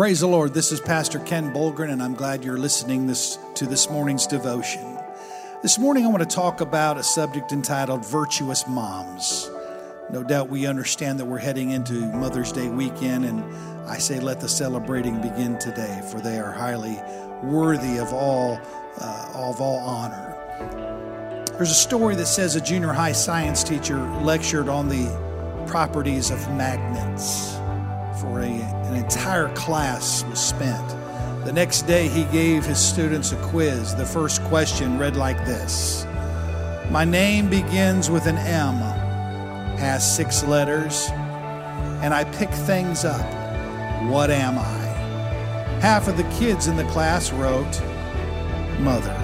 Praise the Lord. This is Pastor Ken Bolgren, and I'm glad you're listening this, to this morning's devotion. This morning, I want to talk about a subject entitled Virtuous Moms. No doubt we understand that we're heading into Mother's Day weekend, and I say let the celebrating begin today, for they are highly worthy of all, uh, of all honor. There's a story that says a junior high science teacher lectured on the properties of magnets for a, an entire class was spent. The next day, he gave his students a quiz. The first question read like this My name begins with an M, has six letters, and I pick things up. What am I? Half of the kids in the class wrote, Mother.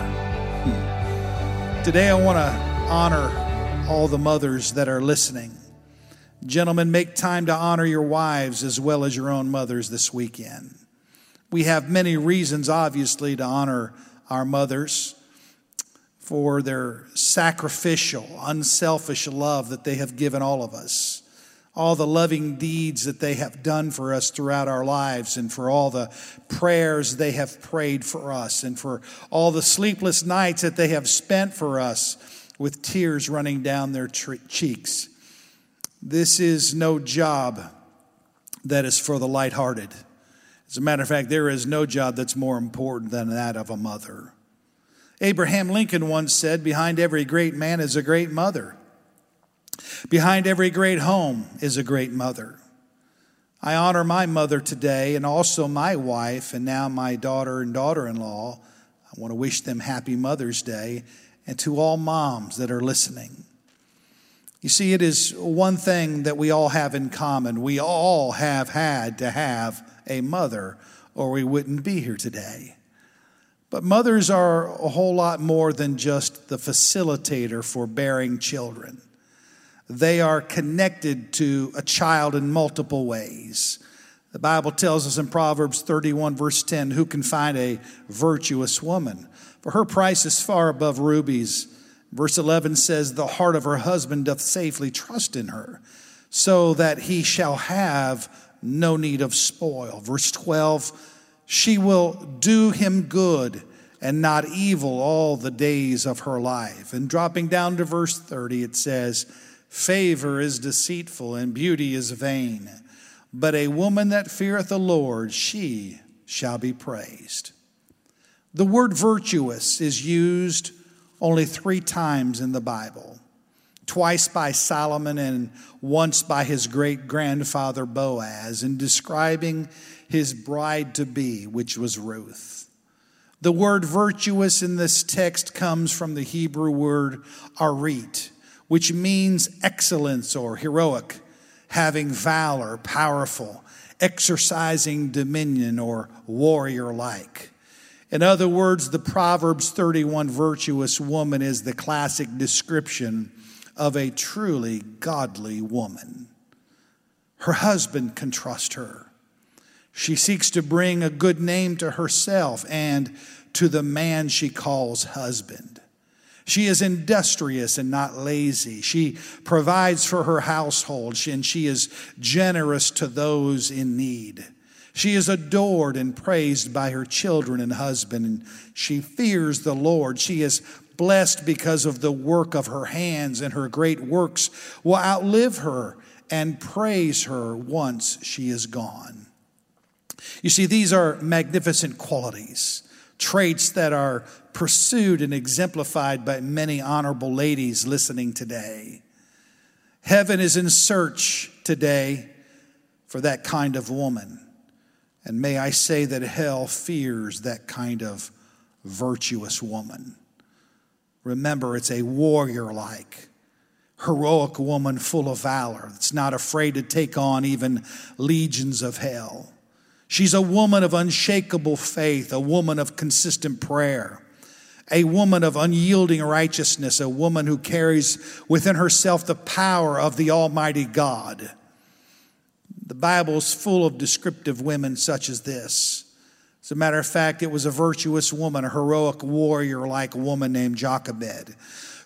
Hmm. Today, I want to honor all the mothers that are listening. Gentlemen, make time to honor your wives as well as your own mothers this weekend. We have many reasons, obviously, to honor our mothers for their sacrificial, unselfish love that they have given all of us, all the loving deeds that they have done for us throughout our lives, and for all the prayers they have prayed for us, and for all the sleepless nights that they have spent for us with tears running down their tre- cheeks. This is no job that is for the lighthearted. As a matter of fact, there is no job that's more important than that of a mother. Abraham Lincoln once said, Behind every great man is a great mother. Behind every great home is a great mother. I honor my mother today and also my wife and now my daughter and daughter in law. I want to wish them happy Mother's Day and to all moms that are listening. You see, it is one thing that we all have in common. We all have had to have a mother, or we wouldn't be here today. But mothers are a whole lot more than just the facilitator for bearing children. They are connected to a child in multiple ways. The Bible tells us in Proverbs 31, verse 10, who can find a virtuous woman? For her price is far above rubies. Verse 11 says, The heart of her husband doth safely trust in her, so that he shall have no need of spoil. Verse 12, she will do him good and not evil all the days of her life. And dropping down to verse 30, it says, Favor is deceitful and beauty is vain, but a woman that feareth the Lord, she shall be praised. The word virtuous is used only three times in the Bible twice by Solomon and once by his great grandfather Boaz in describing his bride to be, which was Ruth. The word virtuous in this text comes from the Hebrew word arit, which means excellence or heroic, having valor, powerful, exercising dominion or warrior like. In other words, the Proverbs 31 virtuous woman is the classic description of a truly godly woman. Her husband can trust her. She seeks to bring a good name to herself and to the man she calls husband. She is industrious and not lazy. She provides for her household and she is generous to those in need. She is adored and praised by her children and husband, and she fears the Lord. She is blessed because of the work of her hands, and her great works will outlive her and praise her once she is gone. You see, these are magnificent qualities, traits that are pursued and exemplified by many honorable ladies listening today. Heaven is in search today for that kind of woman. And may I say that hell fears that kind of virtuous woman. Remember, it's a warrior like, heroic woman full of valor that's not afraid to take on even legions of hell. She's a woman of unshakable faith, a woman of consistent prayer, a woman of unyielding righteousness, a woman who carries within herself the power of the Almighty God. The Bible is full of descriptive women such as this. As a matter of fact, it was a virtuous woman, a heroic warrior like woman named Jochebed,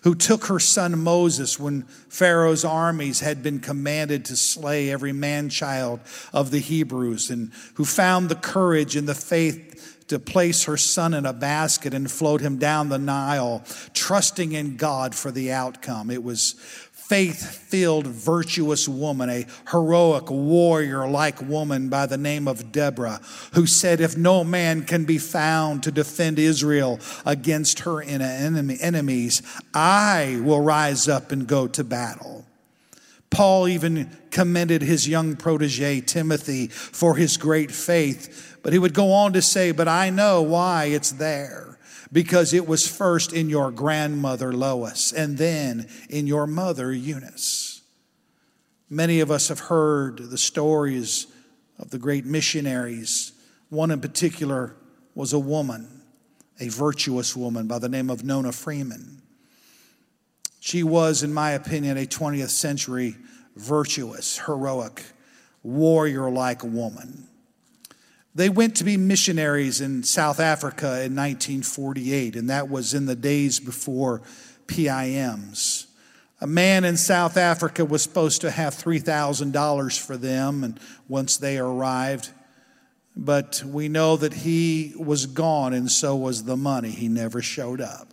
who took her son Moses when Pharaoh's armies had been commanded to slay every man child of the Hebrews, and who found the courage and the faith to place her son in a basket and float him down the Nile, trusting in God for the outcome. It was faith filled, virtuous woman, a heroic warrior like woman by the name of Deborah, who said, If no man can be found to defend Israel against her enemies, I will rise up and go to battle. Paul even commended his young protege, Timothy, for his great faith, but he would go on to say, But I know why it's there because it was first in your grandmother Lois and then in your mother Eunice. Many of us have heard the stories of the great missionaries. One in particular was a woman, a virtuous woman by the name of Nona Freeman. She was, in my opinion, a 20th century virtuous, heroic, warrior like woman. They went to be missionaries in South Africa in 1948, and that was in the days before PIMs. A man in South Africa was supposed to have $3,000 for them and once they arrived, but we know that he was gone and so was the money. He never showed up.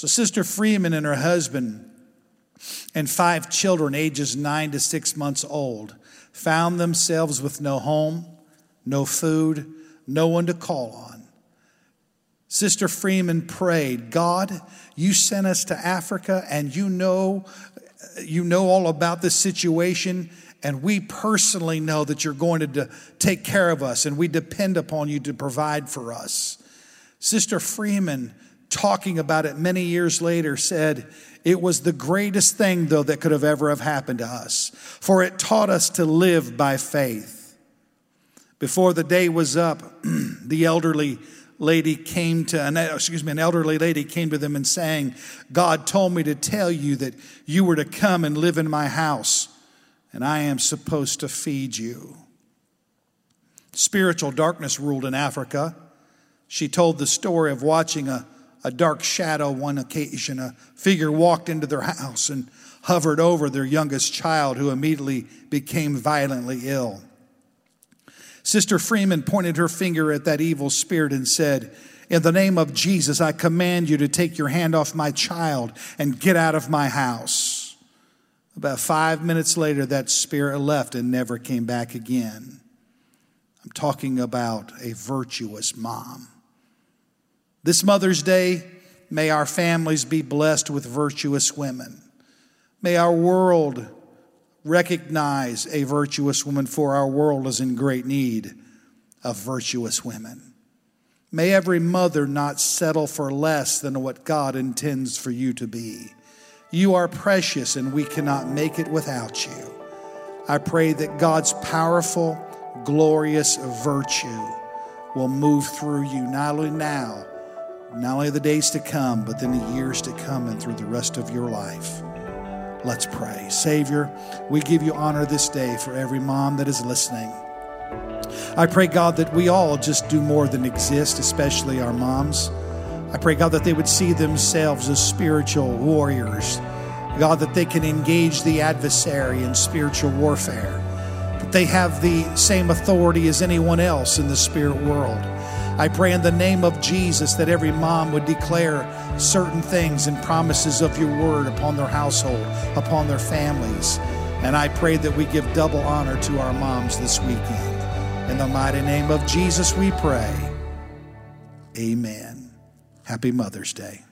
So, Sister Freeman and her husband and five children, ages nine to six months old, found themselves with no home no food, no one to call on. Sister Freeman prayed, God, you sent us to Africa and you know you know all about this situation and we personally know that you're going to take care of us and we depend upon you to provide for us. Sister Freeman talking about it many years later said it was the greatest thing though that could have ever have happened to us for it taught us to live by faith before the day was up, the elderly lady came to, an, excuse me, an elderly lady came to them and saying, God told me to tell you that you were to come and live in my house, and I am supposed to feed you. Spiritual darkness ruled in Africa. She told the story of watching a, a dark shadow one occasion. A figure walked into their house and hovered over their youngest child, who immediately became violently ill. Sister Freeman pointed her finger at that evil spirit and said, In the name of Jesus, I command you to take your hand off my child and get out of my house. About five minutes later, that spirit left and never came back again. I'm talking about a virtuous mom. This Mother's Day, may our families be blessed with virtuous women. May our world recognize a virtuous woman, for our world is in great need of virtuous women. May every mother not settle for less than what God intends for you to be. You are precious and we cannot make it without you. I pray that God's powerful, glorious virtue will move through you, not only now, not only the days to come, but then the years to come and through the rest of your life. Let's pray. Savior, we give you honor this day for every mom that is listening. I pray, God, that we all just do more than exist, especially our moms. I pray, God, that they would see themselves as spiritual warriors. God, that they can engage the adversary in spiritual warfare, that they have the same authority as anyone else in the spirit world. I pray in the name of Jesus that every mom would declare certain things and promises of your word upon their household, upon their families. And I pray that we give double honor to our moms this weekend. In the mighty name of Jesus, we pray. Amen. Happy Mother's Day.